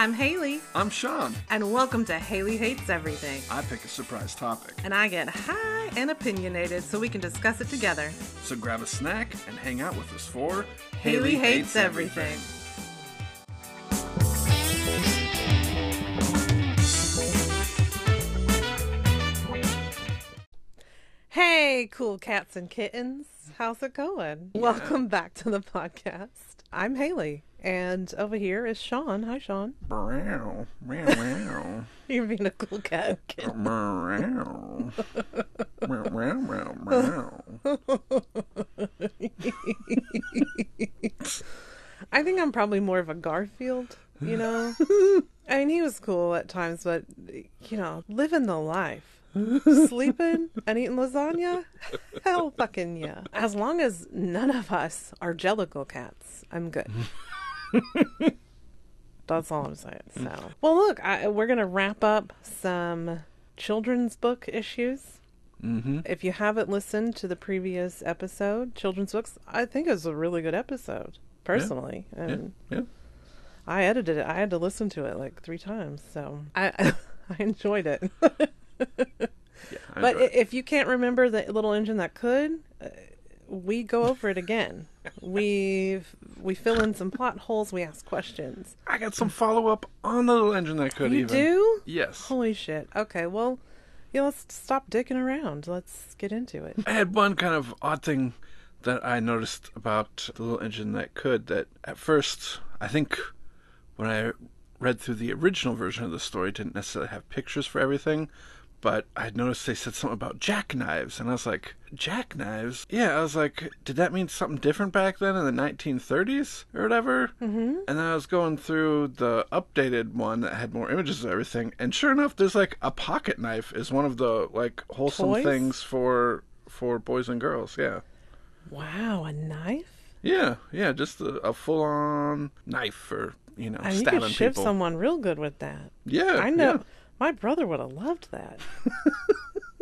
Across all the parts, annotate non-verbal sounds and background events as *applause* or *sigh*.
I'm Haley, I'm Sean. and welcome to Haley Hates Everything. I pick a surprise topic. And I get high and opinionated so we can discuss it together. So grab a snack and hang out with us for Haley, Hates, everything. Hey, cool cats and kittens. How's it going? Welcome back to the podcast. I'm Haley, and over here is Sean. Hi, Sean. Meow, meow, meow, *laughs* You're being a cool cat and kitten. *laughs* meow, meow, meow, meow, meow. *laughs* I think I'm probably more of a Garfield, you know? I mean, he was cool at times, but, you know, living the life. Sleeping and eating lasagna? *laughs* Hell fucking yeah. As long as none of us are Jellicle cats, I'm good. *laughs* That's all I'm saying. So, well, look, I, we're going to wrap up some children's book issues. Mm-hmm. If you haven't listened to the previous episode, children's books, I think it was a really good episode, personally. Yeah, And yeah. I edited it. I had to listen to it like three times, so I *laughs* I enjoyed it. Yeah, but it. if you can't remember the little engine that could, uh, we go over it again. we we fill in some plot holes. We ask questions. I got some follow up on the little engine that could you even. do? Yes. Holy shit! Okay, well, yeah. Let's stop dicking around. Let's get into it. I had one kind of odd thing that I noticed about the little engine that could. That at first, I think when I read through the original version of the story, didn't necessarily have pictures for everything. But I had noticed they said something about jackknives, and I was like, jackknives? Yeah, I was like, did that mean something different back then in the 1930s or whatever? Mm-hmm. And then I was going through the updated one that had more images of everything, and sure enough, there's like a pocket knife is one of the like wholesome Toys? things for for boys and girls. Yeah, Wow, a knife? yeah, yeah. Just a, a full on knife for you know I mean, you could shiv people. someone real good with that. Yeah, I know. yeah. My brother would have loved that. *laughs*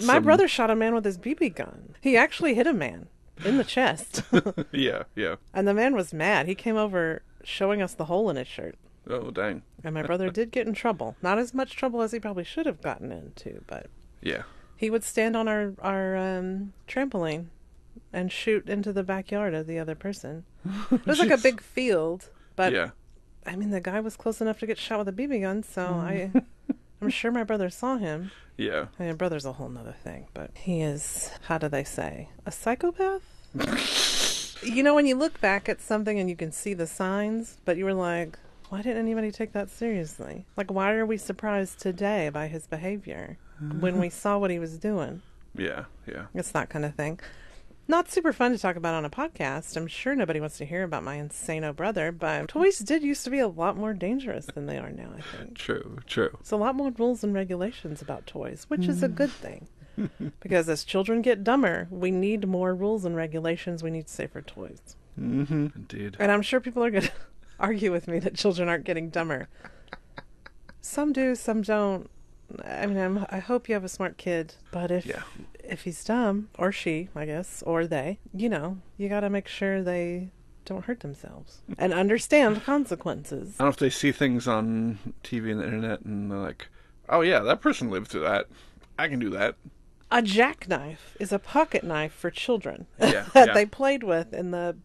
My Some- brother shot a man with his BB gun. He actually hit a man in the chest. *laughs* yeah, yeah. and the man was mad. He came over showing us the hole in his shirt. Oh dang. And my brother did get in trouble. Not as much trouble as he probably should have gotten into, but Yeah. he would stand on our, our um, trampoline and shoot into the backyard of the other person. *laughs* It was like a big field, but yeah. I mean, the guy was close enough to get shot with a BB gun, so mm. I, *laughs* I'm sure my brother saw him. Yeah. I mean, brother's a whole nother thing, but he is, how do they say, a psychopath? *laughs* you know, when you look back at something and you can see the signs, but you were like, why didn't anybody take that seriously? Like, why are we surprised today by his behavior uh-huh. when we saw what he was doing? Yeah. Yeah. It's that kind of thing. Not super fun to talk about on a podcast. I'm sure nobody wants to hear about my insano brother, but toys did used to be a lot more dangerous than they are now, I think. *laughs* True. True. It's a lot more rules and regulations about toys, which is a good thing. *laughs* because as children get dumber, we need more rules and regulations. We need safer toys. Mm-hmm. Indeed. And I'm sure people are going *laughs* to argue with me that children aren't getting dumber. Some do, some don't. I mean, I'm, I hope you have a smart kid, but if Yeah. if he's dumb or she, I guess, or they, you know, you got to make sure they don't hurt themselves and understand consequences. I don't know if they see things on TV and the internet and they're like, "Oh yeah, that person lived through that. I can do that." A jackknife is a pocket knife for children *laughs* Yeah, that yeah. they played with in the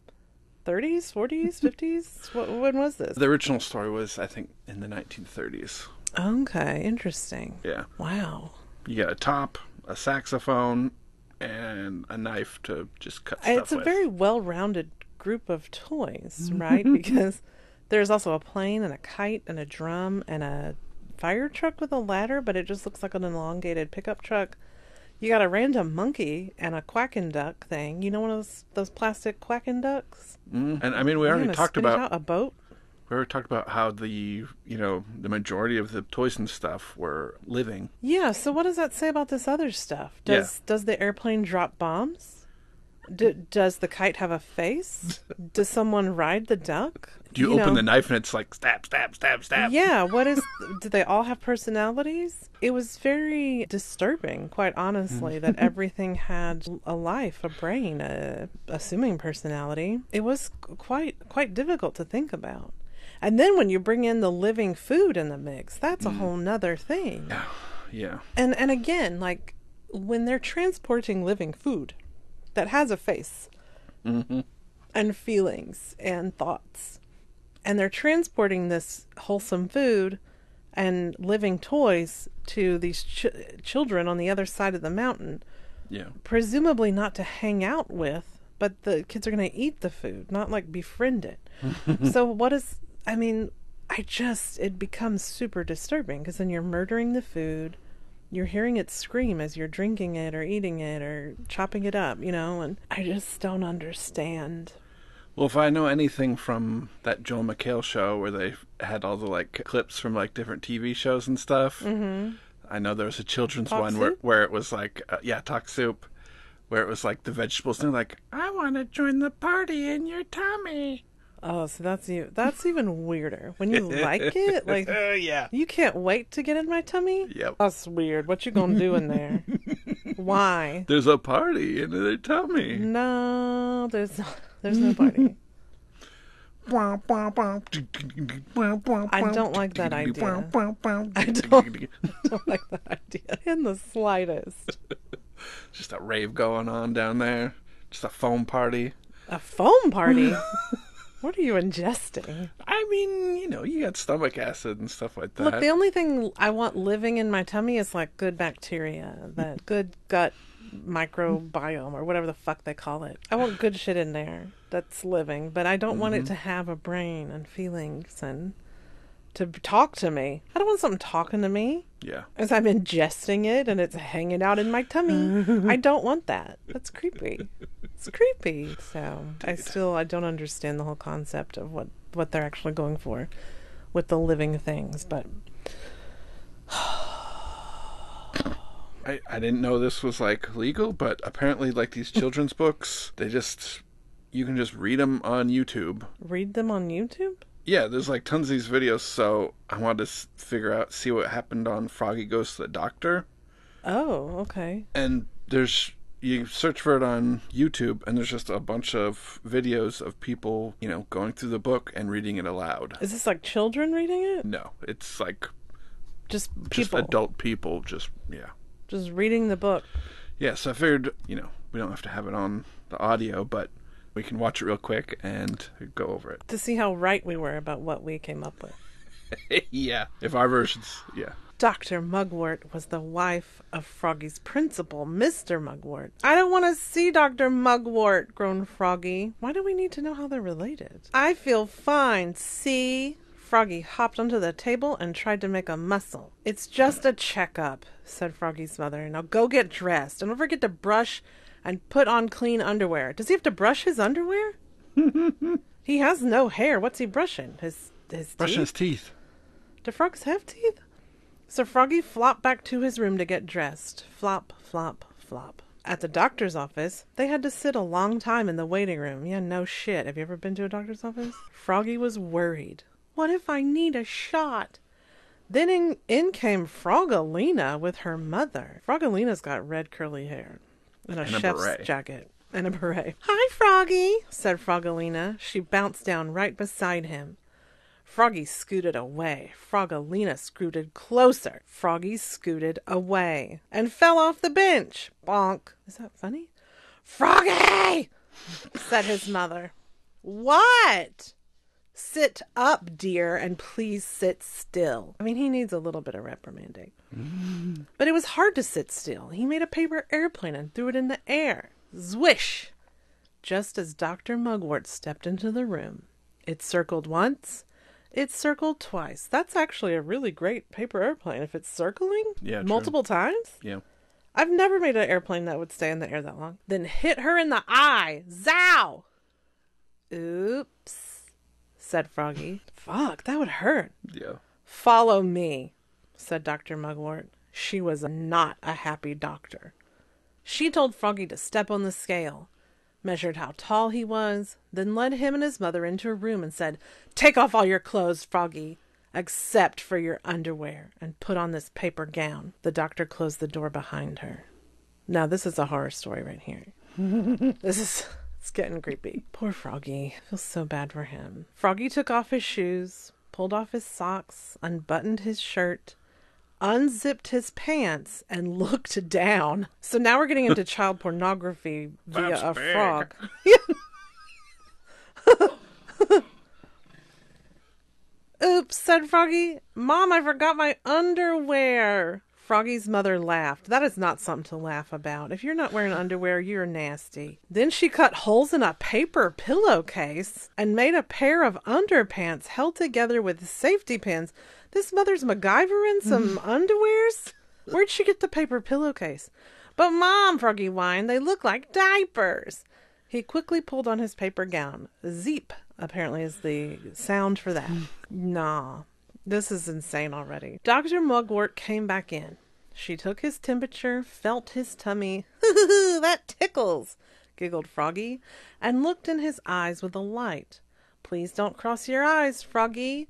30s, 40s, 50s. What, when was this? The original story was, I think, in the 1930s. Okay, interesting. Yeah. Wow. You got a top, a saxophone, and a knife to just cut stuff It's a with. very well rounded group of toys, right? *laughs* because there's also a plane and a kite and a drum and a fire truck with a ladder, but it just looks like an elongated pickup truck. You got a random monkey and a quacking duck thing. You know one of those those plastic quacking ducks? Mm. And I mean, we already talked about a boat. We already talked about how the you know the majority of the toys and stuff were living. Yeah, so what does that say about this other stuff? Does does the airplane drop bombs? D- does the kite have a face? *laughs* does someone ride the duck? Do you, open know? the knife and it's like stab, stab, stab, stab? Yeah, what is *laughs* do they all have personalities? It was very disturbing, quite honestly, that *laughs* everything had a life, a brain, a assuming personality. It was quite quite difficult to think about. And then when you bring in the living food in the mix, that's a mm. whole nother thing. Yeah. And and again, like when they're transporting living food that has a face mm-hmm. and feelings and thoughts, and they're transporting this wholesome food and living toys to these ch- children on the other side of the mountain, Yeah. presumably not to hang out with, but the kids are going to eat the food, not like befriend it. *laughs* so what is? I mean, I just it becomes super disturbing because then you're murdering the food. You're hearing it scream as you're drinking it or eating it or chopping it up, you know, and I just don't understand. Well, if I know anything from that Joel McHale show where they had all the like clips from like different TV shows and stuff, mm-hmm. I know there was a children's Talk one where where it was like uh, yeah, talk soup, where it was like the vegetables. and They're like, I want to join the party in your tummy. Oh, so that's you. That's even weirder. When you like it, *laughs* like Uh, yeah. you can't wait to get in my tummy. Yep. That's weird. What you gonna do in there? *laughs* Why? There's a party in their tummy. No, there's there's no party. I *laughs* I don't like that idea. I don't, I don't like that idea in the slightest. Just a rave going on down there. Just a foam party. A foam party? What are you ingesting? I mean, you know, you got stomach acid and stuff like that. Look, the only thing I want living in my tummy is like good bacteria, that *laughs* good gut microbiome or whatever the fuck they call it. I want good shit in there that's living, but I don't want it mm-hmm. to have a brain and feelings and to talk to me. I don't want something talking to me yeah. as I'm ingesting it and it's hanging out in my tummy. *laughs* I don't want that. That's creepy. It's creepy. So I still I don't understand the whole concept of what what they're actually going for with the living things, but *sighs* I, I didn't know this was like legal, but apparently, like these children's books, they just you can just read them on YouTube. read them on YouTube. Yeah, there's like tons of these videos. So I wanted to figure out, see what happened on Froggy Goes to the Doctor, Oh, okay. and there's you search for it on YouTube, and there's just a bunch of videos of people, you know, going through the book and reading it aloud. Is this like children reading it? No, it's like Just people. just adult people, just yeah. just reading the book. Yeah, so I figured, you know, we don't have to have it on the audio, but we can watch it real quick and go over it. to see how right we were about what we came up with. *laughs* yeah. If our versions, yeah. Dr. Mugwort was the wife of Froggy's principal, Mr. Mugwort. I don't want to see Dr. Mugwort, groaned Froggy. Why do we need to know how they're related? I feel fine, see? Froggy hopped onto the table and tried to make a muscle. It's just a checkup, said Froggy's mother. Now go get dressed and don't forget to brush and put on clean underwear. Does he have to brush his underwear? *laughs* he has no hair. What's he brushing? His his Brushing teeth? his teeth. Do frogs have teeth? So Froggy flopped back to his room to get dressed. Flop, flop, flop. At the doctor's office, they had to sit a long time in the waiting room. Yeah, no shit. Have you ever been to a doctor's office? Froggy was worried. What if I need a shot? Then in, in came Frogalina with her mother. Frogalina's got red curly hair and a And a chef's beret. jacket and a beret. Hi, Froggy, said Frogalina. She bounced down right beside him. Froggy scooted away. Frogalina scooted closer. Froggy scooted away and fell off the bench. Bonk. Is that funny? Froggy! *laughs* said his mother. What? Sit up, dear, and please sit still. I mean, he needs a little bit of reprimanding. Mm. But it was hard to sit still. He made a paper airplane and threw it in the air. Zwish! Just as Dr. Mugwort stepped into the room. It circled once. It circled twice. That's actually a really great paper airplane if it's circling Yeah, true. multiple times. Yeah. I've never made an airplane that would stay in the air that long. Then hit her in the eye. Zow! Oops, said Froggy. Fuck, that would hurt. Yeah. Follow me, said Dr. Mugwort. She was not a happy doctor. She told Froggy to step on the scale, measured how tall he was, then led him and his mother into a room and said, Take off all your clothes, Froggy, except for your underwear, and put on this paper gown. The doctor closed the door behind her. Now, this is a horror story right here. *laughs* this is It's getting creepy. Poor Froggy. I feel so bad for him. Froggy took off his shoes, pulled off his socks, unbuttoned his shirt, unzipped his pants, and *laughs* looked down. So now we're getting into child pornography via That's a big. frog. *laughs* Oops, said Froggy. Mom, I forgot my underwear. Froggy's mother laughed. That is not something to laugh about. If you're not wearing underwear, you're nasty. Then she cut holes in a paper pillowcase and made a pair of underpants held together with safety pins. This mother's MacGyvering some *laughs* underwears? Where'd she get the paper pillowcase? But, Mom, Froggy whined, they look like diapers. He quickly pulled on his paper gown. Zeep, apparently, is the sound for that. Hmm. nah, this is insane already. Dr. Mugwort came back in. She took his temperature, felt his tummy. *laughs* that tickles, giggled Froggy, and looked in his eyes with a light. Please don't cross your eyes, Froggy.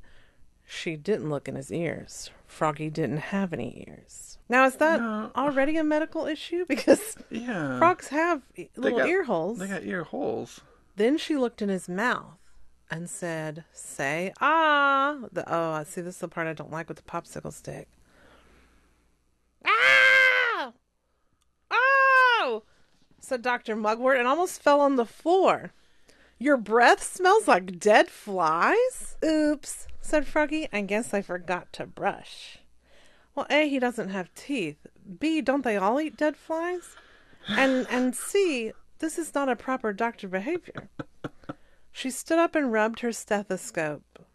She didn't look in his ears. Froggy didn't have any ears. Now, is that No. already a medical issue? *laughs* Because Yeah. frogs have little got- ear holes. They got ear holes. Then she looked in his mouth and said, Say ah. The, oh, I see. This is the part I don't like with the popsicle stick. Ah! Oh! said Dr. Mugwort and almost fell on the floor. Your breath smells like dead flies? Oops, said Froggy. I guess I forgot to brush. Well, A, he doesn't have teeth. B, don't they all eat dead flies? And and C, this is not a proper doctor behavior. She stood up and rubbed her stethoscope.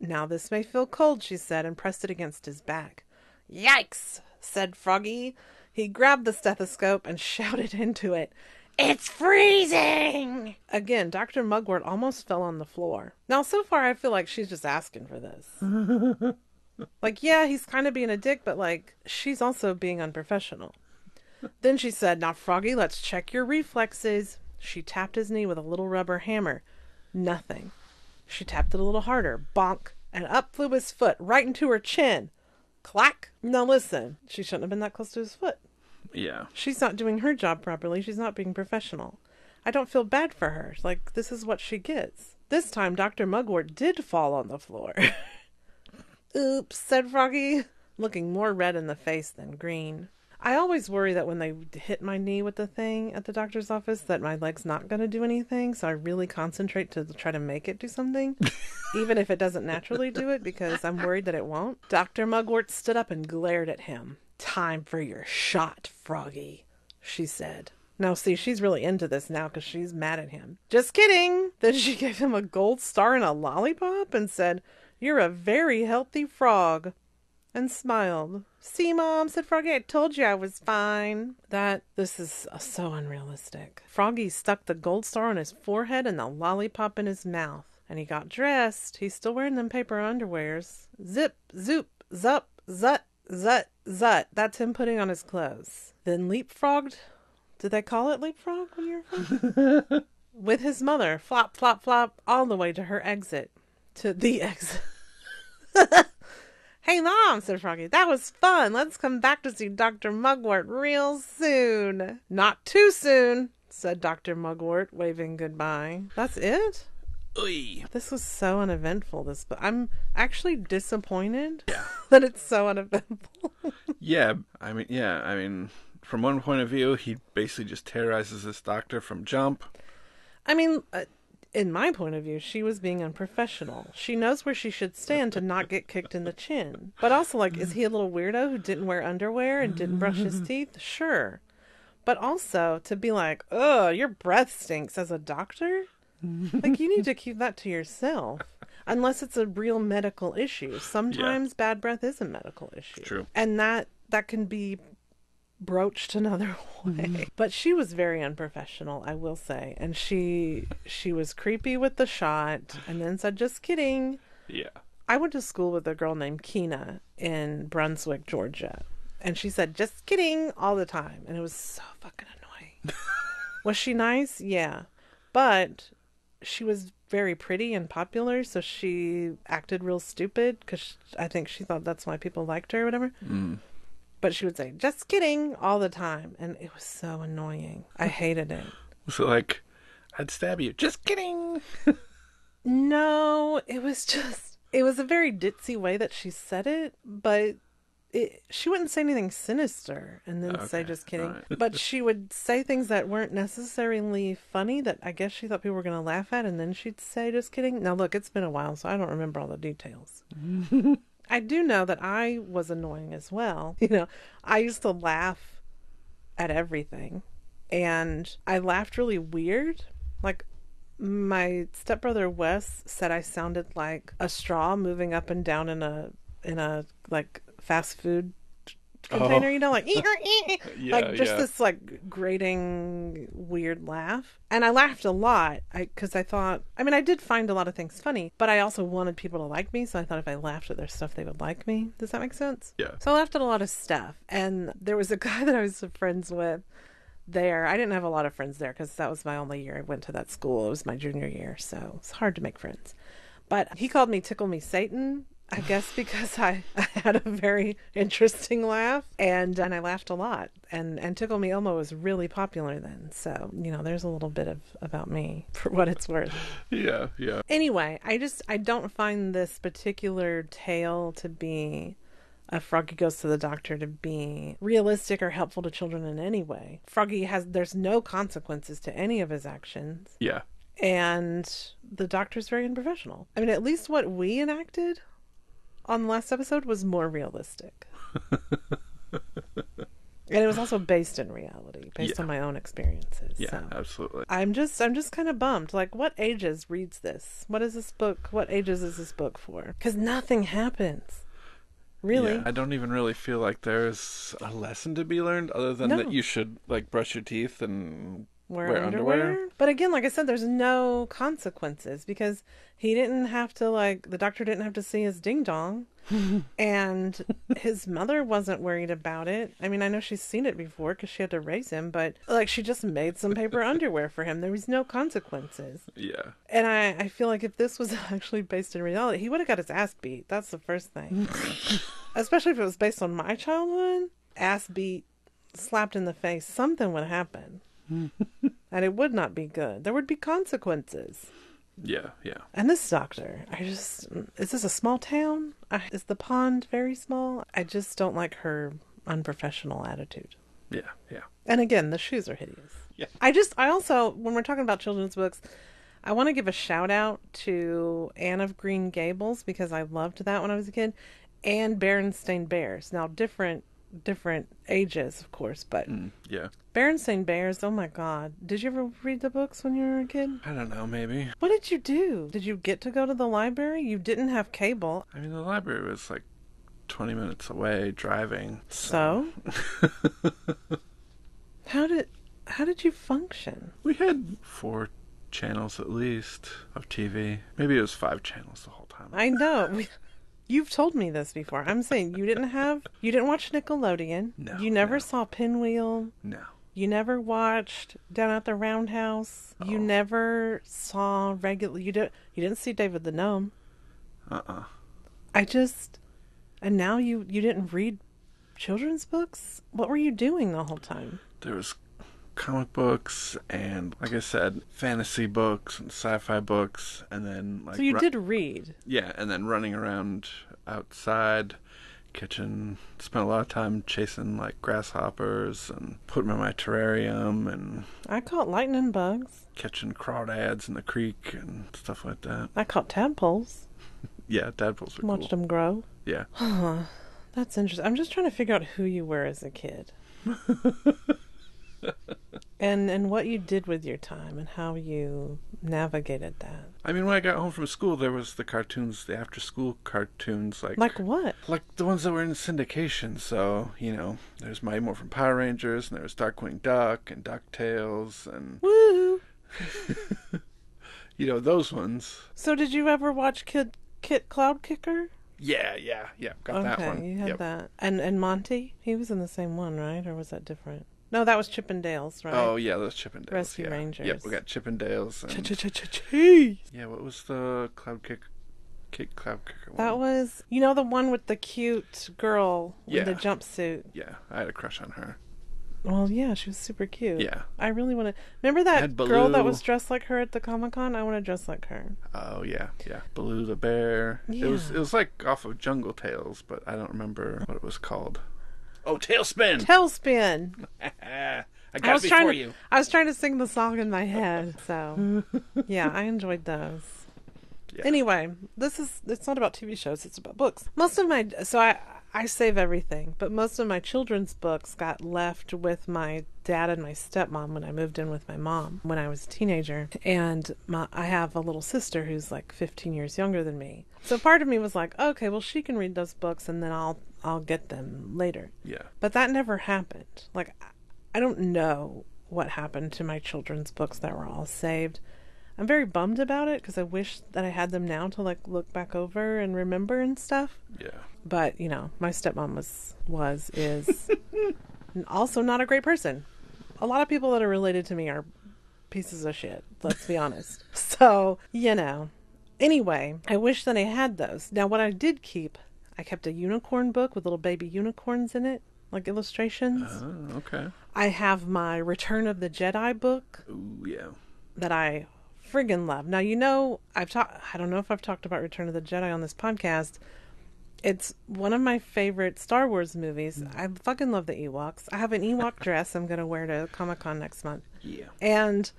Now this may feel cold, she said, and pressed it against his back. Yikes, said Froggy. He grabbed the stethoscope and *laughs* shouted into it. It's freezing! Again, Dr. Mugwort almost fell on the floor. Now, so far, I feel like she's just asking for this. *laughs* like, yeah, he's kind of being a dick, but like, she's also being unprofessional. *laughs* Then she said, Now, Froggy, let's check your reflexes. She tapped his knee with a little rubber hammer. Nothing. She tapped it a little harder. Bonk. And up flew his foot right into her chin. Clack. Now, listen, she shouldn't have been that close to his foot. Yeah. She's not doing her job properly. She's not being professional. I don't feel bad for her. Like, this is what she gets. This time, Dr. Mugwort did fall on the floor. *laughs* Oops, said Froggy, looking more red in the face than green. I always worry that when they hit my knee with the thing at the doctor's office that my leg's not going to do anything, so I really concentrate to try to make it do something, *laughs* even if it doesn't naturally do it because I'm worried that it won't. Dr. Mugwort stood up and glared at him. Time for your shot, Froggy, she said. Now, see, she's really into this now because she's mad at him. Just kidding. Then she gave him a gold star and a lollipop and said, You're a very healthy frog. And smiled. See, Mom, said Froggy, I told you I was fine. That, this is uh, so unrealistic. Froggy stuck the gold star on his forehead and the lollipop in his mouth. And he got dressed. He's still wearing them paper underwears. Zip, zoop, zup, zut, zut, zut. That's him putting on his clothes. Then leapfrogged. Did they call it leapfrog when you're? *laughs* With his mother, flop, flop, flop, all the way to her exit. To the exit. *laughs* hey, Mom, said Froggy. That was fun. Let's come back to see Dr. Mugwort real soon. Not too soon, said Dr. Mugwort, waving goodbye. That's it? Oy. This was so uneventful, this but I'm actually disappointed *laughs* that it's so uneventful. *laughs* Yeah. I mean, yeah. I mean, from one point of view, he basically just terrorizes this doctor from jump. I mean, uh, in my point of view, she was being unprofessional. She knows where she should stand to not get kicked in the chin. But also, like, is he a little weirdo who didn't wear underwear and didn't brush his teeth? Sure. But also, to be like, ugh, your breath stinks as a doctor? like, you need to keep that to yourself. Unless it's a real medical issue. Sometimes bad breath is a medical issue. True. And that that can be broached another *laughs* way. But she was very unprofessional, I will say. And she she was creepy with the shot and then said, just kidding. Yeah. I went to school with a girl named Kina in Brunswick, Georgia. And she said, just kidding all the time. And it was so fucking annoying. *laughs* was she nice? Yeah. But she was very pretty and popular, so she acted real stupid because I think she thought that's why people liked her or whatever. Mm. But she would say, just kidding all the time. And it was so annoying. I *laughs* hated it. So like, I'd stab you. Just kidding. *laughs* No, it was just it was a very ditzy way that she said it, but it, she wouldn't say anything sinister and then say just kidding. alright. but she would say things that weren't necessarily funny that I guess she thought people were going to laugh at and then she'd say just kidding. Now look, it's been a while so I don't remember all the details. *laughs* I do know that I was annoying as well. *laughs* You know, I used to laugh at everything and I laughed really weird. Like my stepbrother Wes said I sounded like a straw moving up and down in a in a like fast food *laughs* Oh. container, Oh. you know, like *laughs* Yeah, like just yeah. this like grating weird laugh. And I laughed a lot I cuz I thought I mean I did find a lot of things funny, but I also wanted people to like me, so I thought if I laughed at their stuff they would like me. Does that make sense? Yeah. So I laughed at a lot of stuff. And there was a *laughs* guy that I was friends with there. I didn't have a lot of friends there because that was my only year I went to that school. It was my junior year, so it's hard to make friends. But he called me Tickle Me Satan, I guess because I, *laughs* I had a very interesting laugh and and I laughed a lot. And and Tickle Me Elmo was really popular then. So, you know, there's a little bit of about me *laughs* for what it's worth. Yeah, yeah. Anyway, I just I don't find this particular tale to be a Froggy goes to the doctor to be realistic or helpful to children in any way. Froggy has there's no consequences to any of his actions, Yeah. and the doctor's very unprofessional. I mean, at least what we enacted on the last episode was more realistic. and it was also based in reality, based Yeah. on my own experiences. Yeah, so. absolutely. I'm just I'm just kind of bummed. Like what ages reads this? What is this book? What ages is this book for? Cuz nothing happens. Really? Yeah, I don't even really feel like there's a lesson to be learned other than No. that you should like brush your teeth and Wear, wear underwear? underwear? But again, like I said there's no consequences because he didn't have to like the doctor didn't have to see his ding dong. *laughs* and his mother wasn't worried about it. I mean, I know she's seen it before because she had to raise him, but like she just made some paper *laughs* underwear for him. There was no consequences. yeah. And I, I feel like if this was *laughs* actually based in reality, he would have got his ass beat. That's the first thing. Especially if it was based on my childhood. Ass beat, slapped in the face, something would happen. *laughs* and it would not be good. There would be consequences. Yeah, yeah. And this doctor, I just, is this a small town? I, is the pond very small? I just don't like her unprofessional attitude. Yeah, yeah. And again, the shoes are hideous. Yeah. I just, I also, when we're talking about children's books, I want to give a shout out to Anne of Green Gables because I loved that when I was a kid, and Berenstain Bears. Now, different, different ages, of course, but Mm, yeah. Berenstain Bears. Oh my God! Did you ever read the books when you were a kid? I don't know, maybe. What did you do? Did you get to go to the library? You didn't have cable, I mean, the library was like 20 minutes away driving. so *laughs* how did how did you function? We had four channels at least of TV. Maybe it was five channels the whole time. I know. *laughs* You've told me this before. I'm saying you didn't have, you didn't watch Nickelodeon. No, You never no. saw Pinwheel. No. You never watched Down at the Roundhouse. You Oh. never saw regular. You didn't You didn't see David the Gnome. Uh-uh. I just, and now you you didn't read children's books. What were you doing the whole time? There was comic books and, like I said, fantasy books and sci-fi books, and then like so you ru- did read. yeah, and then running around outside kitchen. Spent a lot of time chasing like grasshoppers and putting them in my terrarium and I caught lightning bugs. catching crawdads in the creek and stuff like that. I caught tadpoles. *laughs* Yeah, tadpoles Watched cool. them grow. Yeah. That's interesting. I'm just trying to figure out who you were as a kid. *laughs* *laughs* and and what you did with your time and how you navigated that. I mean, when I got home from school, there was the cartoons, the after-school cartoons, like Like what? like the ones that were in syndication. So you know, there's Mighty Morphin Power Rangers, and there was Darkwing Duck and Ducktales, and *laughs* Woo! you know those ones. So did you ever watch Kid Kit Cloud Kicker? Yeah, yeah, yeah. Got okay, that one. you had Yep. that. And and Monty, he was in the same one, right? Or was that different? No, that was Chippendales, right? Oh yeah, those Chippendales. Rescue yeah. Rangers. Yep, we got Chippendales. And, yeah, what was the Cloud Kick, Kick Cloud Kicker one? That was, you know, the one with the cute girl Yeah. in the jumpsuit. Yeah, I had a crush on her. Well, yeah, she was super cute. Yeah. I really want to. Remember that girl that was dressed like her at the Comic Con? I want to dress like her. Oh yeah, yeah. Baloo the bear. It was Yeah. it was like off of Jungle Tales, but I don't remember what it was called. Oh, TaleSpin. TaleSpin. *laughs* I I got was it trying before to. you. I was trying to sing the song in my head. So, *laughs* yeah, I enjoyed those. Yeah. Anyway, this is it's not about TV shows, it's about books. Most of my so I I save everything, but most of my children's books got left with my dad and my stepmom when I moved in with my mom when I was a teenager. And my I have a little sister who's like 15 years younger than me. So part of me was like, okay, well she can read those books and then I'll I'll get them later. Yeah. But that never happened. Like, I- don't know what happened to my children's books that were all saved. I'm very bummed about it because I wish that I had them now to like look back over and remember and stuff. Yeah. But you know, my stepmom was was is *laughs* also not a great person. A lot of people that are related to me are pieces of shit. Let's be honest. *laughs* So you know. Anyway, I wish that I had those. Now, what I did keep, I kept a unicorn book with little baby unicorns in it, like illustrations. Oh, okay. I have my Return of the Jedi book Ooh, yeah. that I friggin' love. Now, you know, I've talked, I don't know if I've talked about Return of the Jedi on this podcast. It's one of my favorite Star Wars movies. Mm. I fucking love the Ewoks. I have an Ewok *laughs* dress I'm going to wear to Comic Con next month. Yeah. And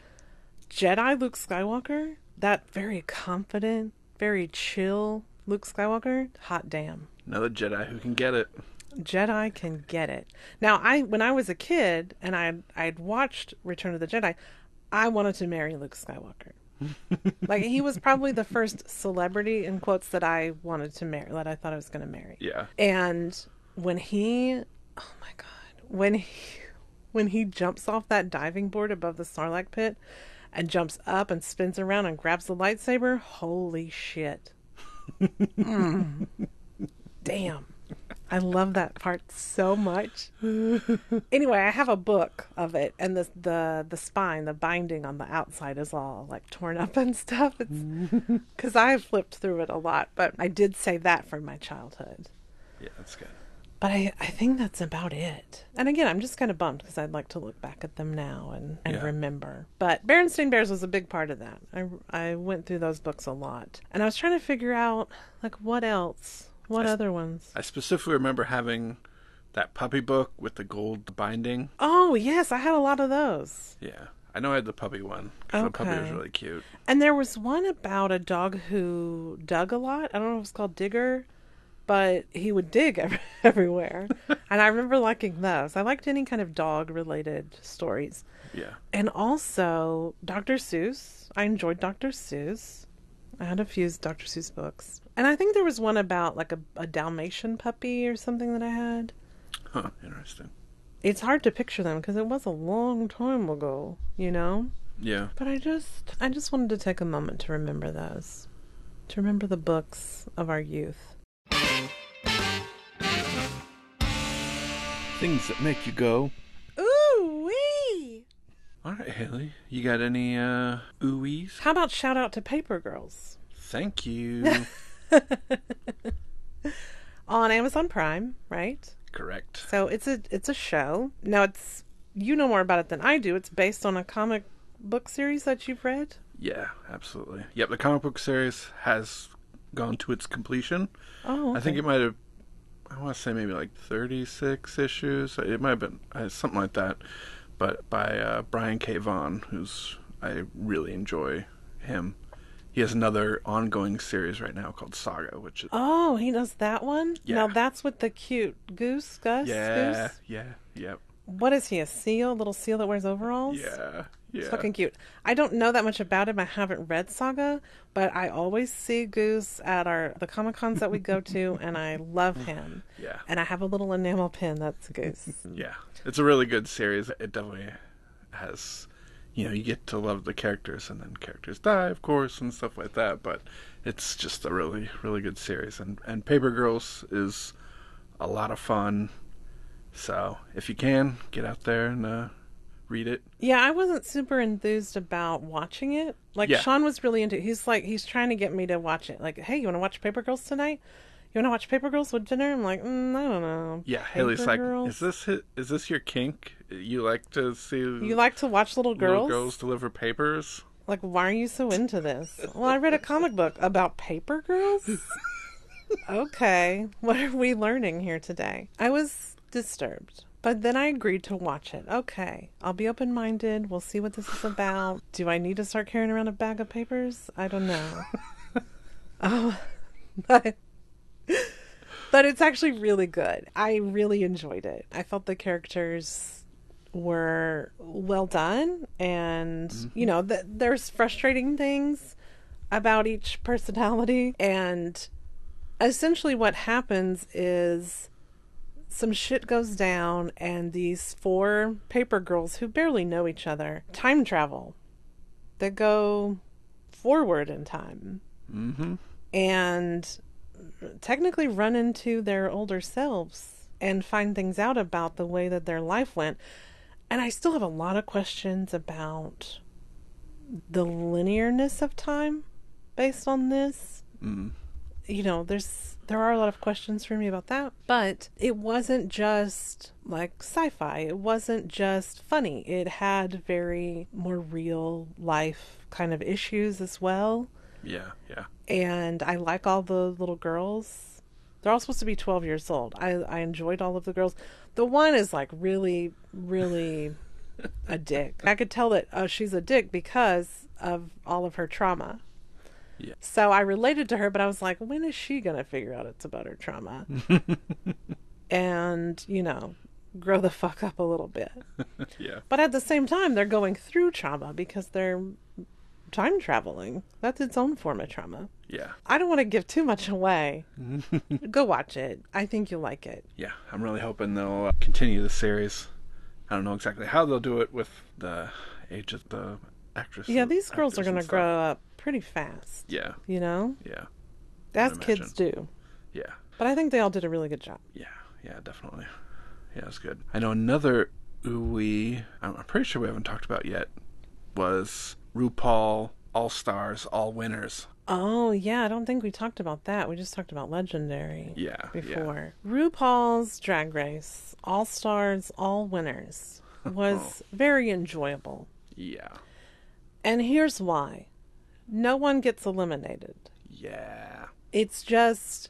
Jedi Luke Skywalker, that very confident, very chill Luke Skywalker, hot damn. Another Jedi who can get it. Jedi can get it. Now, I when I was a kid and I I'd watched Return of the Jedi, I wanted to marry Luke Skywalker. *laughs* like he was probably the first celebrity in quotes that I wanted to marry, that I thought I was going to marry. Yeah. And when he, oh my god, when he when he jumps off that diving board above the Sarlacc pit and jumps up and spins around and grabs the lightsaber, holy shit. Mm. *laughs* Damn. I love that part so much. anyway, I have a book of it, and the the the spine, the binding on the outside is all like torn up and stuff. It's *laughs* because I flipped through it a lot, but I did save that from my childhood. Yeah, that's good. But I, I think that's about it. And again, I'm just kind of bummed because I'd like to look back at them now and, and Yeah. remember. But Berenstain Bears was a big part of that. I, I went through those books a lot. And I was trying to figure out, like, what else? What I other ones? I specifically remember having that puppy book with the gold binding. Oh, yes, I had a lot of those. Yeah. I know I had the puppy one. 'cause The puppy was really cute. And there was one about a dog who dug a lot. I don't know if it was called Digger, but he would dig ev- *laughs* everywhere. *laughs* and I remember liking those. I liked any kind of dog related stories. Yeah. And also Dr. Seuss. I enjoyed Dr. Seuss. I had a few Dr. Seuss books. And I think there was one about like a, a Dalmatian puppy or something that I had. Huh. Interesting. It's hard to picture them because it was a long time ago, you know? Yeah. But I just I just wanted to take a moment to remember those. To remember the books of our youth. Things that make you go. Ooh wee! All right, Haley. You got any uh oohies? How about shout out to Paper Girls? Thank you. *laughs* On Amazon Prime, right? Correct. So it's a it's a show. Now it's you know more about it than I do. It's based on a comic book series that you've read. Yeah, absolutely. Yep, the comic book series has gone to its completion. Oh, I think it might have. I want to say maybe like 36 issues. It might have been uh, something like that. But by uh, Brian K. Vaughan, who's I really enjoy him. He has another ongoing series right now called Saga, which is Oh, he does that one. Yeah. Now that's with the cute goose, Gus. yeah, Goose? yeah, yep, What is he? A seal? A little seal that wears overalls? yeah, yeah. It's fucking cute. I don't know that much about him. I haven't read Saga, but I always see Goose at our the comic cons that we go to, *laughs* and I love him. Yeah, And I have a little enamel pin that's Goose. *laughs* yeah. It's a really good series. It definitely has, you know, you get to love the characters, and then characters die, of course, and stuff like that. But it's just a really, really good series. And and Paper Girls is a lot of fun. So if you can get out there and uh, read it, yeah, I wasn't super enthused about watching it. Like Yeah. Sean was really into. He's like he's trying to get me to watch it. Like, hey, you want to watch Paper Girls tonight? You want to watch Paper Girls with dinner? I'm like, mm, I don't know. Yeah, Haley's Paper like, Girls? is this hi- is this your kink? You like to see You like to watch little girls little girls deliver papers? Like, why are you so into this? Well, I read a comic book about paper girls. *laughs* okay, what are we learning here today? I was disturbed, but then I agreed to watch it. Okay, I'll be open minded. We'll see what this is about. Do I need to start carrying around a bag of papers? I don't know. *laughs* oh, but. But it's actually really good. I really enjoyed it. I felt the characters were well done and mm-hmm. you know th- there's frustrating things about each personality and essentially what happens is some shit goes down and these four paper girls who barely know each other time travel they go forward in time Mm-hmm. and technically run into their older selves and find things out about the way that their life went. And I still have a lot of questions about the linearness of time based on this. Mm. You know, there's there are a lot of questions for me about that, but it wasn't just like sci-fi. It wasn't just funny. It had very more real life kind of issues as well Yeah, yeah. and I like all the little girls. They're all supposed to be 12 years old. I I enjoyed all of the girls. The one is like really really *laughs* a dick. I could tell that uh, she's a dick because of all of her trauma. Yeah. So I related to her, but I was like, when is she going to figure out it's about her trauma? *laughs* and, you know, grow the fuck up a little bit. *laughs* yeah. But at the same time, they're going through trauma because they're time traveling. That's its own form of trauma. Yeah. I don't want to give too much away. *laughs* Go watch it. I think you'll like it. Yeah. I'm really hoping they'll uh, continue the series. I don't know exactly how they'll do it with the age of the actress. Yeah, these girls are going to grow up pretty fast. Yeah. You know? Yeah. As kids do. Yeah. But I think they all did a really good job. Yeah, yeah, definitely. Yeah, it's good. I know another we I'm pretty sure we haven't talked about yet was RuPaul All Stars All Winners. Oh, yeah. I don't think we talked about that. We just talked about Legendary Yeah, yeah. before. RuPaul's Drag Race, All Stars, All Winners, *laughs* was oh. very enjoyable. Yeah. And here's why no one gets eliminated. Yeah. It's just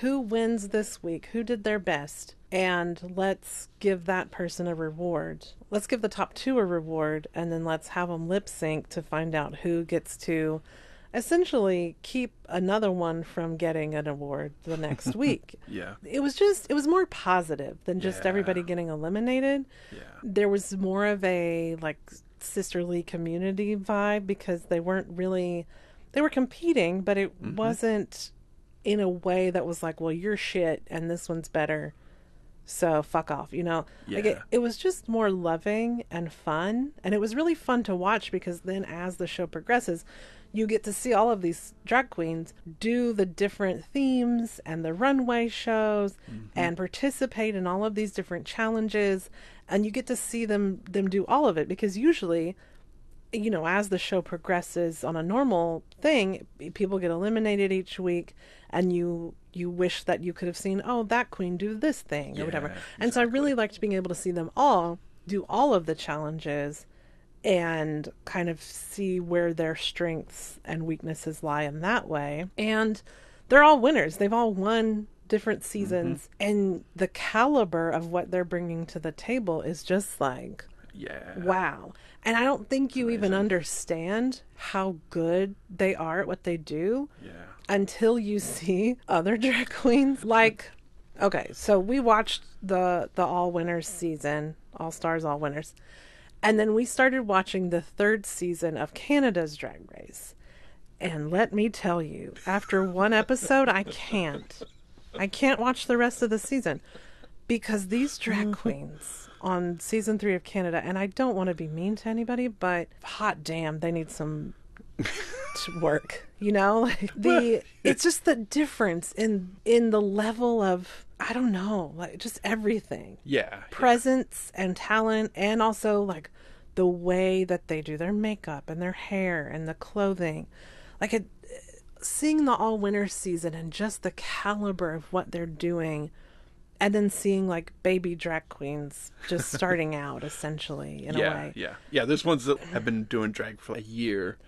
who wins this week, who did their best, and let's give that person a reward. Let's give the top two a reward, and then let's have them lip sync to find out who gets to essentially keep another one from getting an award the next *laughs* week. Yeah. It was just, it was more positive than just Yeah. everybody getting eliminated Yeah. there was more of a like sisterly community vibe because they weren't really they were competing but it Mm-hmm. wasn't in a way that was like well you're shit and this one's better so fuck off you know? Like it, it was just more loving and fun and it was really fun to watch because then as the show progresses you get to see all of these drag queens do the different themes and the runway shows and participate in all of these different challenges and you get to see them them do all of it because usually you know as the show progresses on a normal thing people get eliminated each week and you you wish that you could have seen oh that queen do this thing or whatever. Yeah, and so i really liked being able to see them all do all of the challenges and kind of see where their strengths and weaknesses lie in that way. And they're all winners. They've all won different seasons mm-hmm. and the caliber of what they're bringing to the table is just like Yeah. Wow. And I don't think you even understand how good they are at what they do Yeah. until you see other *laughs* drag queens. Like, okay, so we watched the the All Winners season, All Stars All Winners. And then we started watching the third season of Canada's Drag Race. And let me tell you, after one episode, I can't. *laughs* I can't watch the rest of the season because these drag mm-hmm. queens on season three of Canada, and I don't want to be mean to anybody, but hot damn, they need some to *laughs* work. You know, like the it's just the difference in in the level of I don't know, like just everything Yeah. presence and talent and also like the way that they do their makeup and their hair and the clothing like it seeing the all winter season and just the caliber of what they're doing and then seeing like baby drag queens just *laughs* starting out essentially in a way. yeah, yeah. There's ones that have been doing drag for a year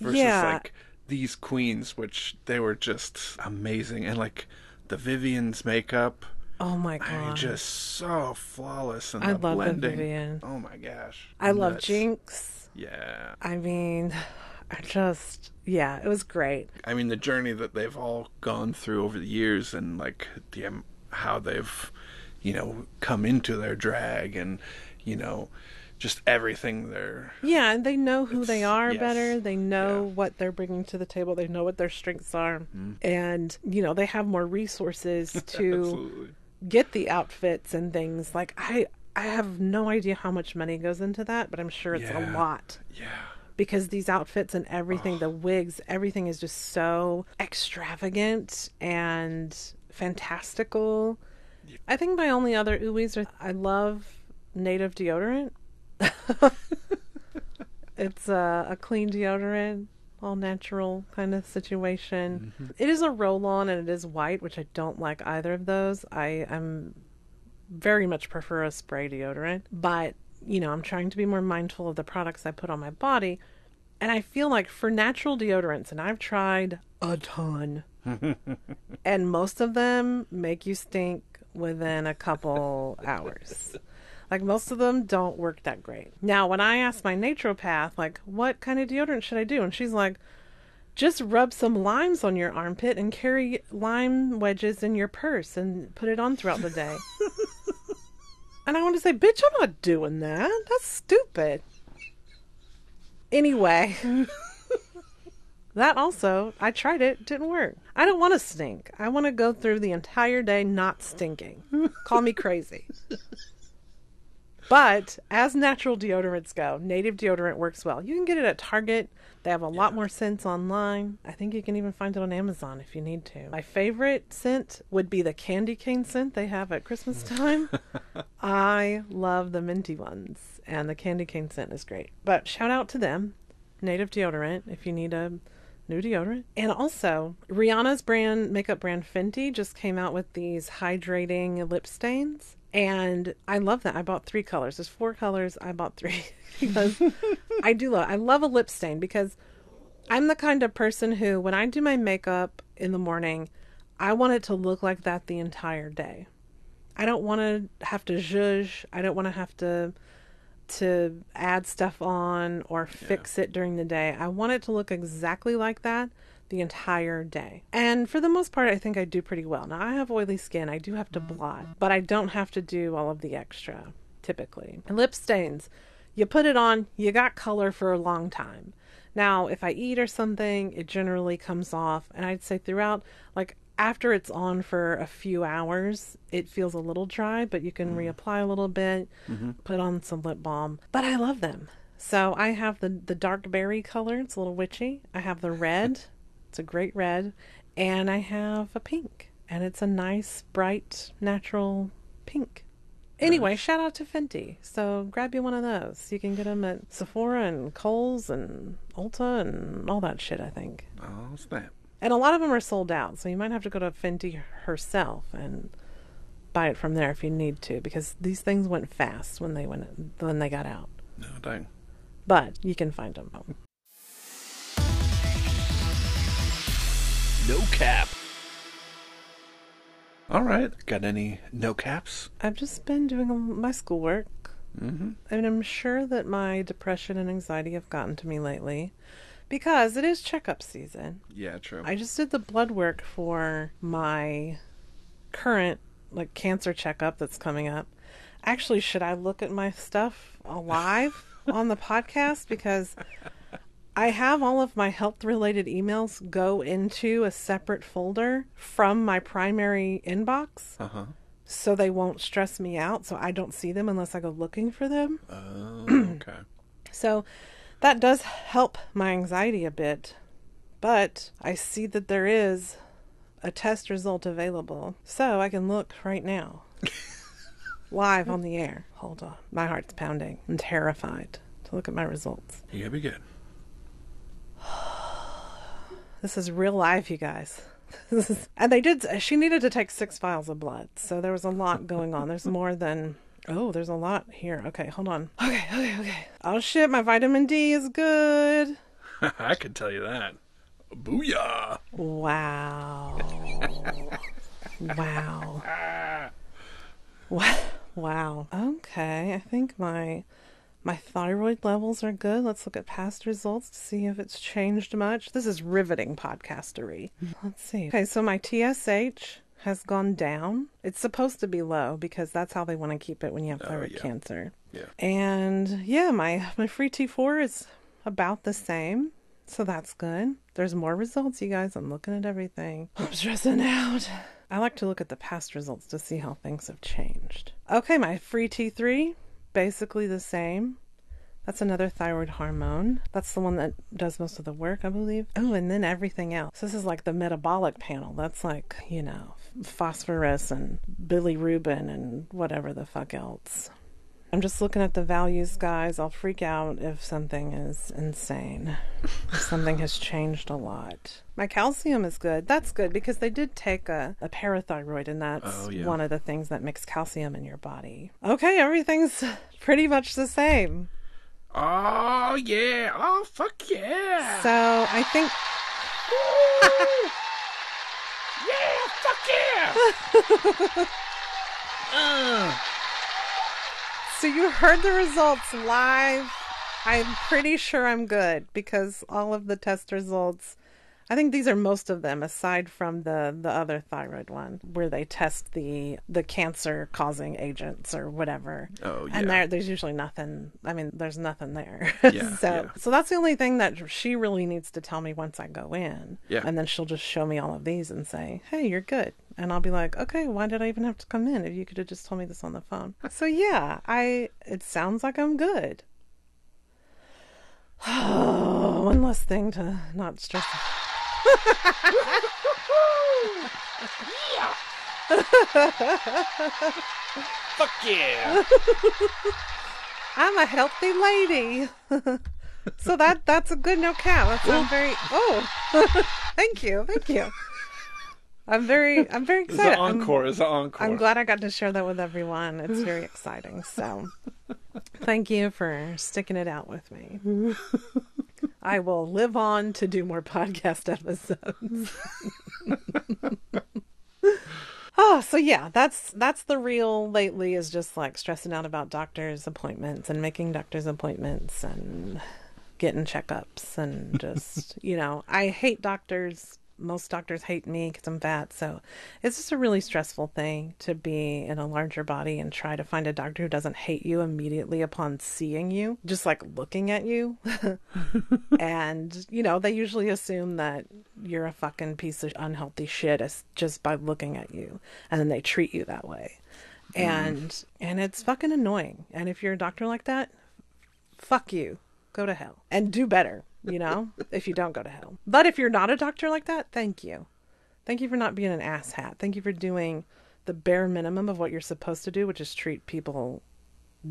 versus Yeah. like these queens, which they were just amazing, and like the Vivienne's makeup, Oh my I mean, god. just so flawless and I the love the blending. Vivian. Oh my gosh, I love Jinkx. Yeah, I mean, I just yeah, it was great. I mean the journey that they've all gone through over the years, and like the um, how they've, you know, come into their drag, and you know, just everything they're Yeah, and they know who they are yes. better. They know Yeah. what they're bringing to the table. They know what their strengths are. And, you know, they have more resources *laughs* to get the outfits and things. Like I I have no idea how much money goes into that, but I'm sure it's Yeah. a lot. Yeah. Because these outfits and everything, the wigs, everything is just so extravagant and fantastical. I think my only other ooies are I love native deodorant. *laughs* it's a, a clean deodorant, all natural kind of situation. Mm-hmm. It is a roll on and it is white, which I don't like either of those. I am very much prefer a spray deodorant, but you know, I'm trying to be more mindful of the products I put on my body. And I feel like for natural deodorants, and I've tried a ton, *laughs* and most of them make you stink within a couple hours. Like most of them don't work that great. Now, when I asked my naturopath, like, what kind of deodorant should I do? And she's like, just rub some limes on your armpit and carry lime wedges in your purse and put it on throughout the day. *laughs* and I want to say, bitch, I'm not doing that. That's stupid. Anyway, *laughs* that also, I tried it, didn't work. I don't want to stink. I want to go through the entire day not stinking. Call me crazy. But as natural deodorants go, native deodorant works well. You can get it at Target. They have a lot more scents online. I think you can even find it on Amazon if you need to. My favorite scent would be the candy cane scent they have at Christmas mm. time. *laughs* I love the minty ones, and the candy cane scent is great. But shout out to them, native deodorant, if you need a new deodorant. And also, Rihanna's brand, makeup brand Fenty, just came out with these hydrating lip stains. And I love that. I bought three colors. There's four colors. I bought three *laughs* because I do love. I love a lip stain because I'm the kind of person who, when I do my makeup in the morning, I want it to look like that the entire day. I don't want to have to zhuzh. I don't want to have to to add stuff on or fix it during the day. I want it to look exactly like that the entire day. And for the most part, I think I do pretty well. Now, I have oily skin. I do have to blot, but I don't have to do all of the extra typically. Lip stains, you put it on, you got color for a long time. Now, if I eat or something, it generally comes off. And I'd say throughout, like after it's on for a few hours, it feels a little dry, but you can mm. reapply a little bit, mm-hmm. put on some lip balm. But I love them. So I have the, the dark berry color, it's a little witchy. I have the red, it's a great red. And I have a pink, and it's a nice, bright, natural pink. Anyway, shout out to Fenty. So grab you one of those. You can get them at Sephora and Kohl's and Ulta and all that shit, I think. Oh snap! And a lot of them are sold out, so you might have to go to Fenty herself and buy it from there if you need to, because these things went fast when they went when they got out. No dang. But you can find them. No cap. All right. Got any no caps? I've just been doing my schoolwork, Mm-hmm. and I'm sure that my depression and anxiety have gotten to me lately, because it is checkup season. Yeah, true. I just did the blood work for my current like cancer checkup that's coming up. Actually, should I look at my stuff *laughs* alive on the podcast because I have all of my health related emails go into a separate folder from my primary inbox Uh huh. so they won't stress me out so I don't see them unless I go looking for them. Oh, *clears throat* okay. So that does help my anxiety a bit. But I see that there is a test result available. So I can look right now. *laughs* Live on the air. Hold on. My heart's pounding. I'm terrified to look at my results. You gotta be good. *sighs* This is real life, you guys. Is- and they did. She needed to take six vials of blood, so there was a lot going on. There's more than. Oh, there's a lot here. Okay, hold on. Okay, okay, okay. Oh shit, my vitamin D is good. *laughs* I can tell you that. Booyah! Wow. *laughs* wow. Wow. Wow. Okay, I think my my thyroid levels are good. Let's look at past results to see if it's changed much. This is riveting podcastery. Let's see. Okay, so my TSH has gone down. It's supposed to be low because that's how they want to keep it when you have oh, thyroid yeah. cancer. Yeah. And yeah, my my free T4 is about the same. So that's good. There's more results, you guys. I'm looking at everything. *laughs* I'm stressing out. I like to look at the past results to see how things have changed. Okay, my free T3, basically the same. That's another thyroid hormone. That's the one that does most of the work, I believe. Oh, and then everything else. This is like the metabolic panel. That's like, you know, phosphorus and bilirubin and whatever the fuck else. I'm just looking at the values, guys. I'll freak out if something is insane. if something has changed a lot. My calcium is good. That's good because they did take a, a parathyroid, and that's Oh, yeah. one of the things that makes calcium in your body. Okay, everything's pretty much the same. Oh yeah! Oh fuck yeah! So I think *laughs* yeah! Fuck yeah! *laughs* uh, so. You heard the results live. I'm pretty sure I'm good because all of the test results. I think these are most of them, aside from the the other thyroid one, where they test the the cancer causing agents or whatever. oh yeah. And there, there's usually nothing. I mean, there's nothing there. Yeah, *laughs* so, yeah. so that's the only thing that she really needs to tell me once I go in. Yeah. And then she'll just show me all of these and say, "Hey, you're good." And I'll be like, "Okay, why did I even have to come in if you could have just told me this on the phone?" *laughs* So yeah, I. It sounds like I'm good. *sighs* One less thing to not stress. Fuck yeah! I'm a healthy lady. *laughs* so that that's a good no cap. That's I'm very oh *laughs* thank you, thank you. I'm very I'm very excited. I'm, encore. It's an encore. I'm glad I got to share that with everyone. It's very exciting. So *laughs* thank you for sticking it out with me. I will live on to do more podcast episodes. oh, *laughs* so yeah, that's that's the real lately is just like stressing out about doctors' appointments and making doctors' appointments and getting checkups and just, you know, I hate doctors. Most doctors hate me because I'm fat. So it's just a really stressful thing to be in a larger body and try to find a doctor who doesn't hate you immediately upon seeing you, just like looking at you. *laughs* and, you know, they usually assume that you're a fucking piece of unhealthy shit just by looking at you. And then they treat you that way. Mm. And and it's fucking annoying. And if you're a doctor like that, fuck you. Go to hell. And do better, you know, if you don't go to hell. But if you're not a doctor like that, thank you. Thank you for not being an asshat. Thank you for doing the bare minimum of what you're supposed to do, which is treat people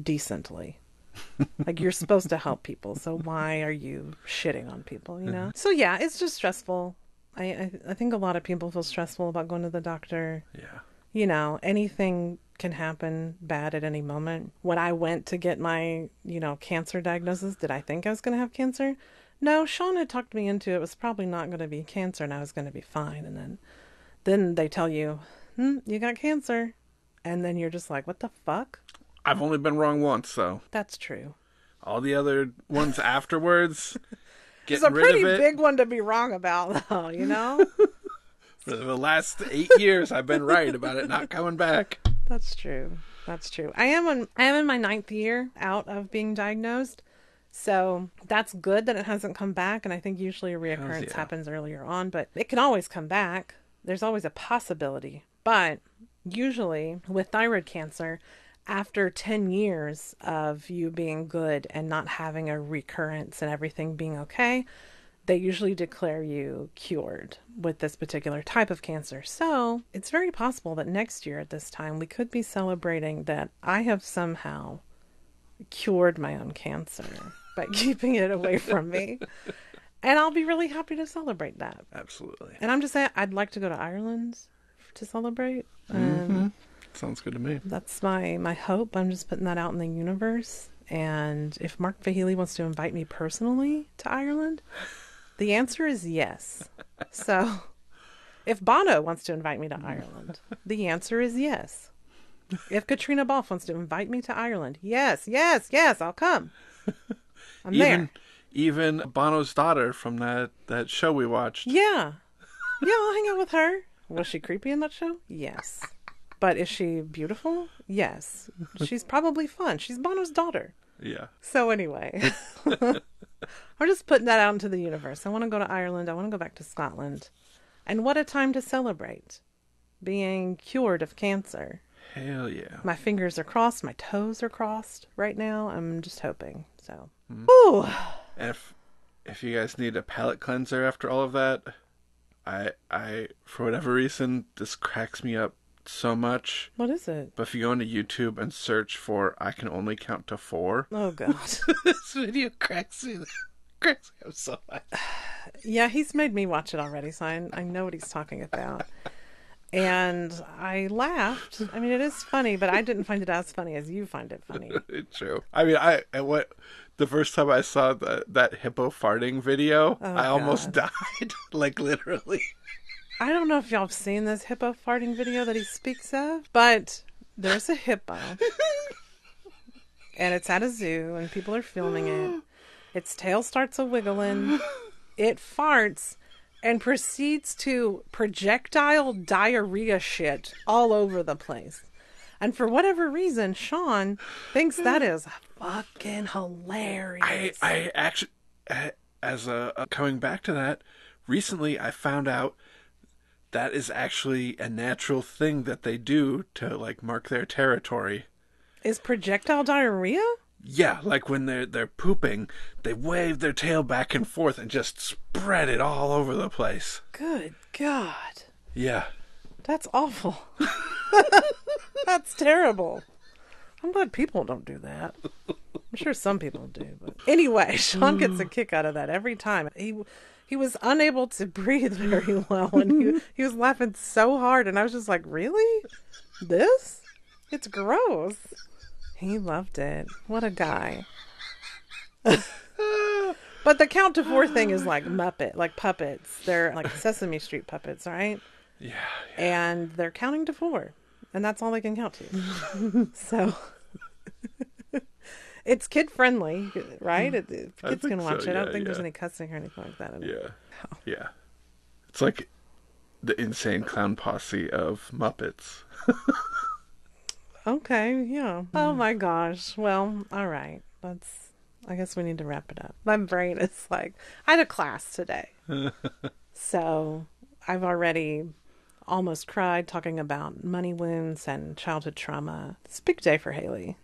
decently. *laughs* like you're supposed to help people, so why are you shitting on people, you know? Mm-hmm. So yeah, it's just stressful. I, I I think a lot of people feel stressful about going to the doctor Yeah. you know, anything can happen bad at any moment. When I went to get my, you know, cancer diagnosis, did I think I was going to have cancer? No, Sean had talked me into it was probably not going to be cancer and I was going to be fine. And then, then they tell you, hmm, you got cancer. And then you're just like, what the fuck? I've only been wrong once, so That's true. all the other ones afterwards, *laughs* It's getting a pretty it. big one to be wrong about, *laughs* though, you know? *laughs* For the last eight years, I've been right about it not coming back. That's true. That's true. I am on I am in my ninth year out of being diagnosed. So that's good that it hasn't come back and I think usually a reoccurrence yeah. happens earlier on, but it can always come back. There's always a possibility. But usually with thyroid cancer, after 10 years of you being good and not having a recurrence and everything being okay, they usually declare you cured with this particular type of cancer. So it's very possible that next year at this time we could be celebrating that I have somehow cured my own cancer by *laughs* keeping it away from me. And I'll be really happy to celebrate that. Absolutely. And I'm just saying, I'd like to go to Ireland to celebrate. Mm-hmm. Sounds good to me. that's my, my hope. I'm just putting that out in the universe. And if Mark Fahey wants to invite me personally to Ireland, the answer is yes. So if Bono wants to invite me to Ireland, the answer is yes. If Caitríona Balfe wants to invite me to Ireland, yes, yes, yes, I'll come. I'm Even there. even Bono's daughter from that that show we watched. Yeah. Yeah, I'll hang out with her. Was she creepy in that show? Yes. But is she beautiful? Yes. She's probably fun. She's Bono's daughter. Yeah. So anyway, *laughs* I'm just putting that out into the universe. I want to go to Ireland. I want to go back to Scotland. And what a time to celebrate being cured of cancer. Hell yeah. My fingers are crossed. My toes are crossed right now. I'm just hoping. So. Hmm. And if if you guys need a palate cleanser after all of that, I I for whatever reason this cracks me up so much. What is it? But if you go into YouTube and search for I can only count to four, Oh, God. *laughs* this video cracks me cracks me up so much. *sighs* Yeah, he's made me watch it already, so I, I know what he's talking about. *laughs* And I laughed. I mean, it is funny, but I didn't find it as funny as you find it funny. *laughs* True. I mean, I and what the first time I saw the, that hippo farting video, oh, I almost died, *laughs* like literally. I don't know if y'all have seen this hippo farting video that he speaks of, but there's a hippo. and it's at a zoo, and people are filming it. Its tail starts a wiggling. It farts and proceeds to projectile diarrhea shit all over the place. And for whatever reason, Sean thinks that is fucking I hilarious. I actually, as a, a coming back to that, recently I found out that is actually a natural thing that they do to like mark their territory. is projectile diarrhea? Yeah, like when they're they're pooping, they wave their tail back and forth and just spread it all over the place. Good God. Yeah. That's awful. *laughs* That's terrible. I'm glad people don't do that. I'm sure some people do, but anyway, *laughs* Sean gets a kick out of that every time. He he was unable to *laughs* breathe very well, and he he was laughing so hard, and I was just like, "Really? This? It's gross." He loved it. What a guy. *laughs* but the count to four thing is like Muppet, like puppets. They're like *laughs* Sesame Street puppets, right? Yeah. and they're counting to four, and that's all they can count to. *laughs* so it's kid friendly, right? It, it- kids can watch so, it. I don't yeah, think there's any cussing or anything like that. In it. Yeah. Oh. Yeah. It's like the insane clown posse of Muppets. Okay, yeah. Oh my gosh. Well, all right. Let's. I guess we need to wrap it up. My brain is like, I had a class today, *laughs* so I've already almost cried talking about money wounds and childhood trauma. It's a big day for Haley.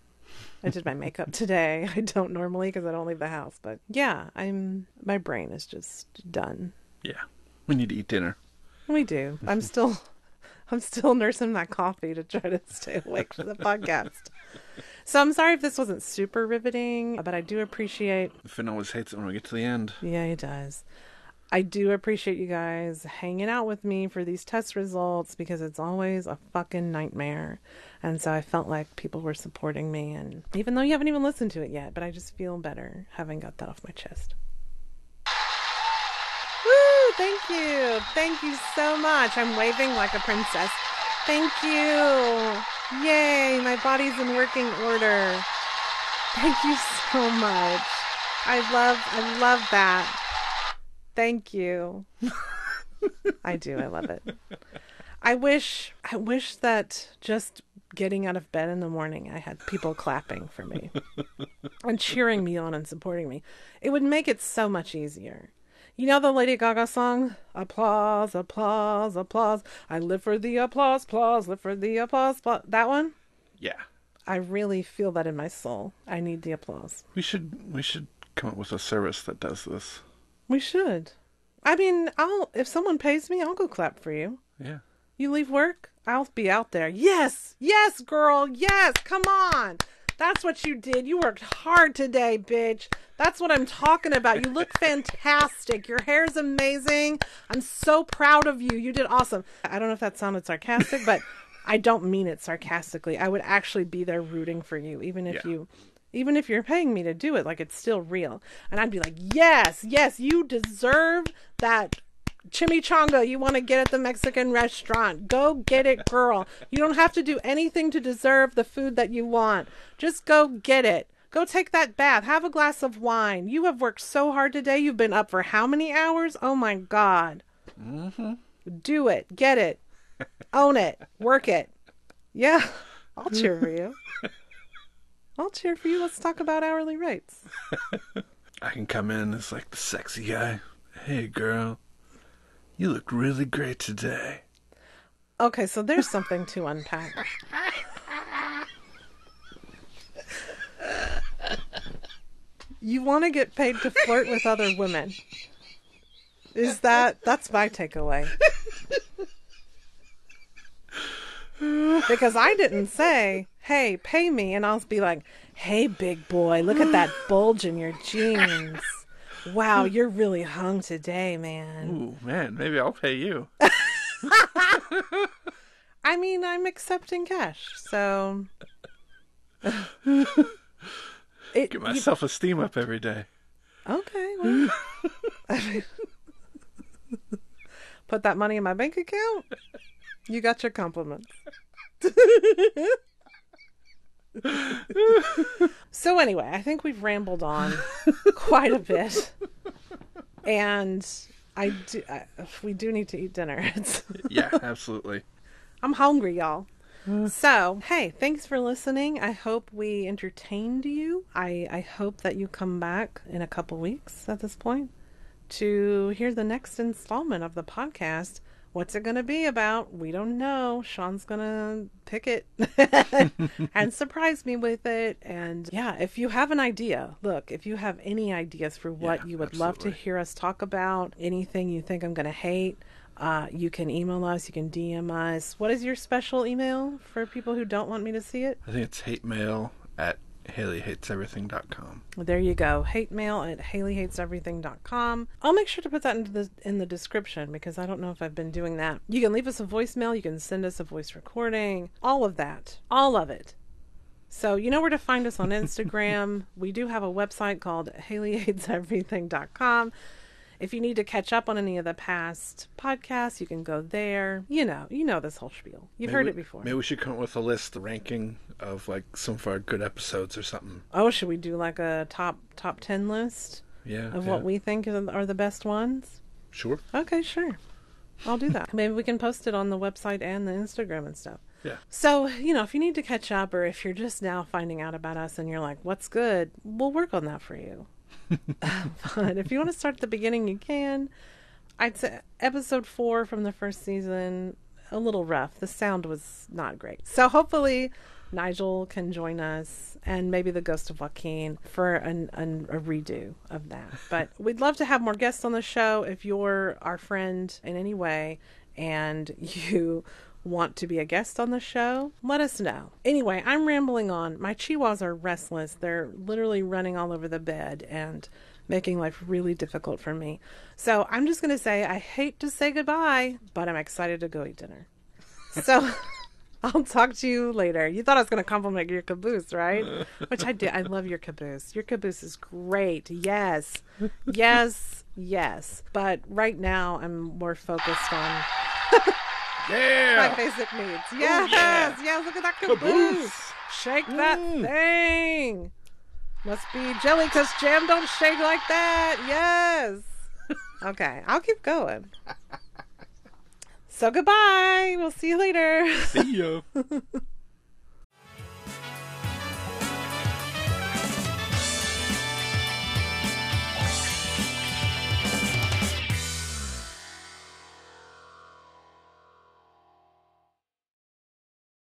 I did my makeup *laughs* today. I don't normally because I don't leave the house, but yeah, I'm. My brain is just done. Yeah. We need to eat dinner. We do. I'm still. *laughs* I'm still nursing that coffee to try to stay awake for the podcast. So I'm sorry if this wasn't super riveting, but I do appreciate. Finn always hates it when we get to the end. Yeah, he does. I do appreciate you guys hanging out with me for these test results because it's always a fucking nightmare. And so I felt like people were supporting me. And even though you haven't even listened to it yet, but I just feel better having got that off my chest. Thank you. Thank you so much. I'm waving like a princess. Thank you. Yay, my body's in working order. Thank you so much. I love I love that. Thank you. I do. I love it. I wish I wish that just getting out of bed in the morning I had people clapping for me and cheering me on and supporting me. It would make it so much easier. You know the Lady Gaga song? Applause, applause, applause. I live for the applause, applause, live for the applause, applause. That one? Yeah. I really feel that in my soul. I need the applause. We should we should come up with a service that does this. We should. I mean, I'll if someone pays me, I'll go clap for you. Yeah. You leave work, I'll be out there. Yes, yes, girl, yes. Come on, That's what you did. You worked hard today, bitch. That's what I'm talking about. You look fantastic. Your hair's amazing. I'm so proud of you. You did awesome. I don't know if that sounded sarcastic, but *laughs* I don't mean it sarcastically. I would actually be there rooting for you, even if Yeah. you even if you're paying me to do it, like it's still real. And I'd be like, Yes, yes, you deserve that chimichanga you want to get at the Mexican restaurant. Go get it, girl. You don't have to do anything to deserve the food that you want. Just go get it. Go take that bath. Have a glass of wine. You have worked so hard today. You've been up for how many hours? Oh my God. Mm-hmm. Do it. Get it. Own it. Work it. Yeah. I'll cheer for you. *laughs* I'll cheer for you. Let's talk about hourly rates. *laughs* I can come in as like the sexy guy. Hey, girl, you look really great today. Okay, so there's something to unpack. You want to get paid to flirt with other women. Is that that's my takeaway. Because I didn't say, "Hey, pay me," and I'll be like, "Hey, big boy, look at that bulge in your jeans. Wow, hmm. you're really hung today, man." Ooh, man, maybe I'll pay you. *laughs* *laughs* I mean, I'm accepting cash, so *laughs* it, Get my self esteem up every day. Okay, well, put that money in my bank account. You got your compliments. So anyway, I think we've rambled on quite a bit, and I do. I, we do need to eat dinner. *laughs* Yeah, absolutely. I'm hungry, y'all. So, hey, thanks for listening. I hope we entertained you. I, I hope that you come back in a couple weeks at this point to hear the next installment of the podcast. What's it going to be about? We don't know. Sean's going to pick it *laughs* and surprise me with it. And yeah, if you have an idea, look, if you have any ideas for what Yeah, you would love to hear us talk about, anything you think I'm going to hate, uh, you can email us, you can DM us. What is your special email for people who don't want me to see it? I think it's hate mail at HaleyHatesEverything.com. There you go. Hate mail at HaleyHatesEverything.com. I'll make sure to put that into the in the description because I don't know if I've been doing that. You can leave us a voicemail, you can send us a voice recording, all of that. All of it. So you know where to find us on Instagram. *laughs* we do have a website called HaleyHatesEverything.com. If you need to catch up on any of the past podcasts, you can go there. You know, you know this whole spiel. You've heard Maybe it before. Maybe we should come up with a list, the ranking of like some of our good episodes or something. Oh, should we do like a top top ten list Yeah. of yeah. what we think are the best ones? Sure. Okay, sure. I'll do that. *laughs* Maybe we can post it on the website and the Instagram and stuff. Yeah. So, you know, if you need to catch up or if you're just now finding out about us and you're like, what's good, we'll work on that for you. But if you want to start at the beginning, you can. I'd say episode four from the first season, a little rough. The sound was not great. So hopefully Nigel can join us and maybe the ghost of Joaquin for an, an, a redo of that. But *laughs* we'd love to have more guests on the show. If you're our friend in any way and you want to be a guest on the show, let us know. Anyway, I'm rambling on. My chihuahuas are restless. They're literally running all over the bed and making life really difficult for me. So I'm just going to say I hate to say goodbye, but I'm excited to go eat dinner. So *laughs* I'll talk to you later. You thought I was going to compliment your caboose, right? Which I did. I love your caboose. Your caboose is great. Yes. Yes. Yes. But right now I'm more focused on *laughs* my Yeah. basic needs. Yes, yeah. yes, look at that caboose. Caboose. Shake that Mm. thing. Must be jelly because jam don't shake like that. Yes. *laughs* okay, I'll keep going. So goodbye. We'll see you later. See ya. *laughs*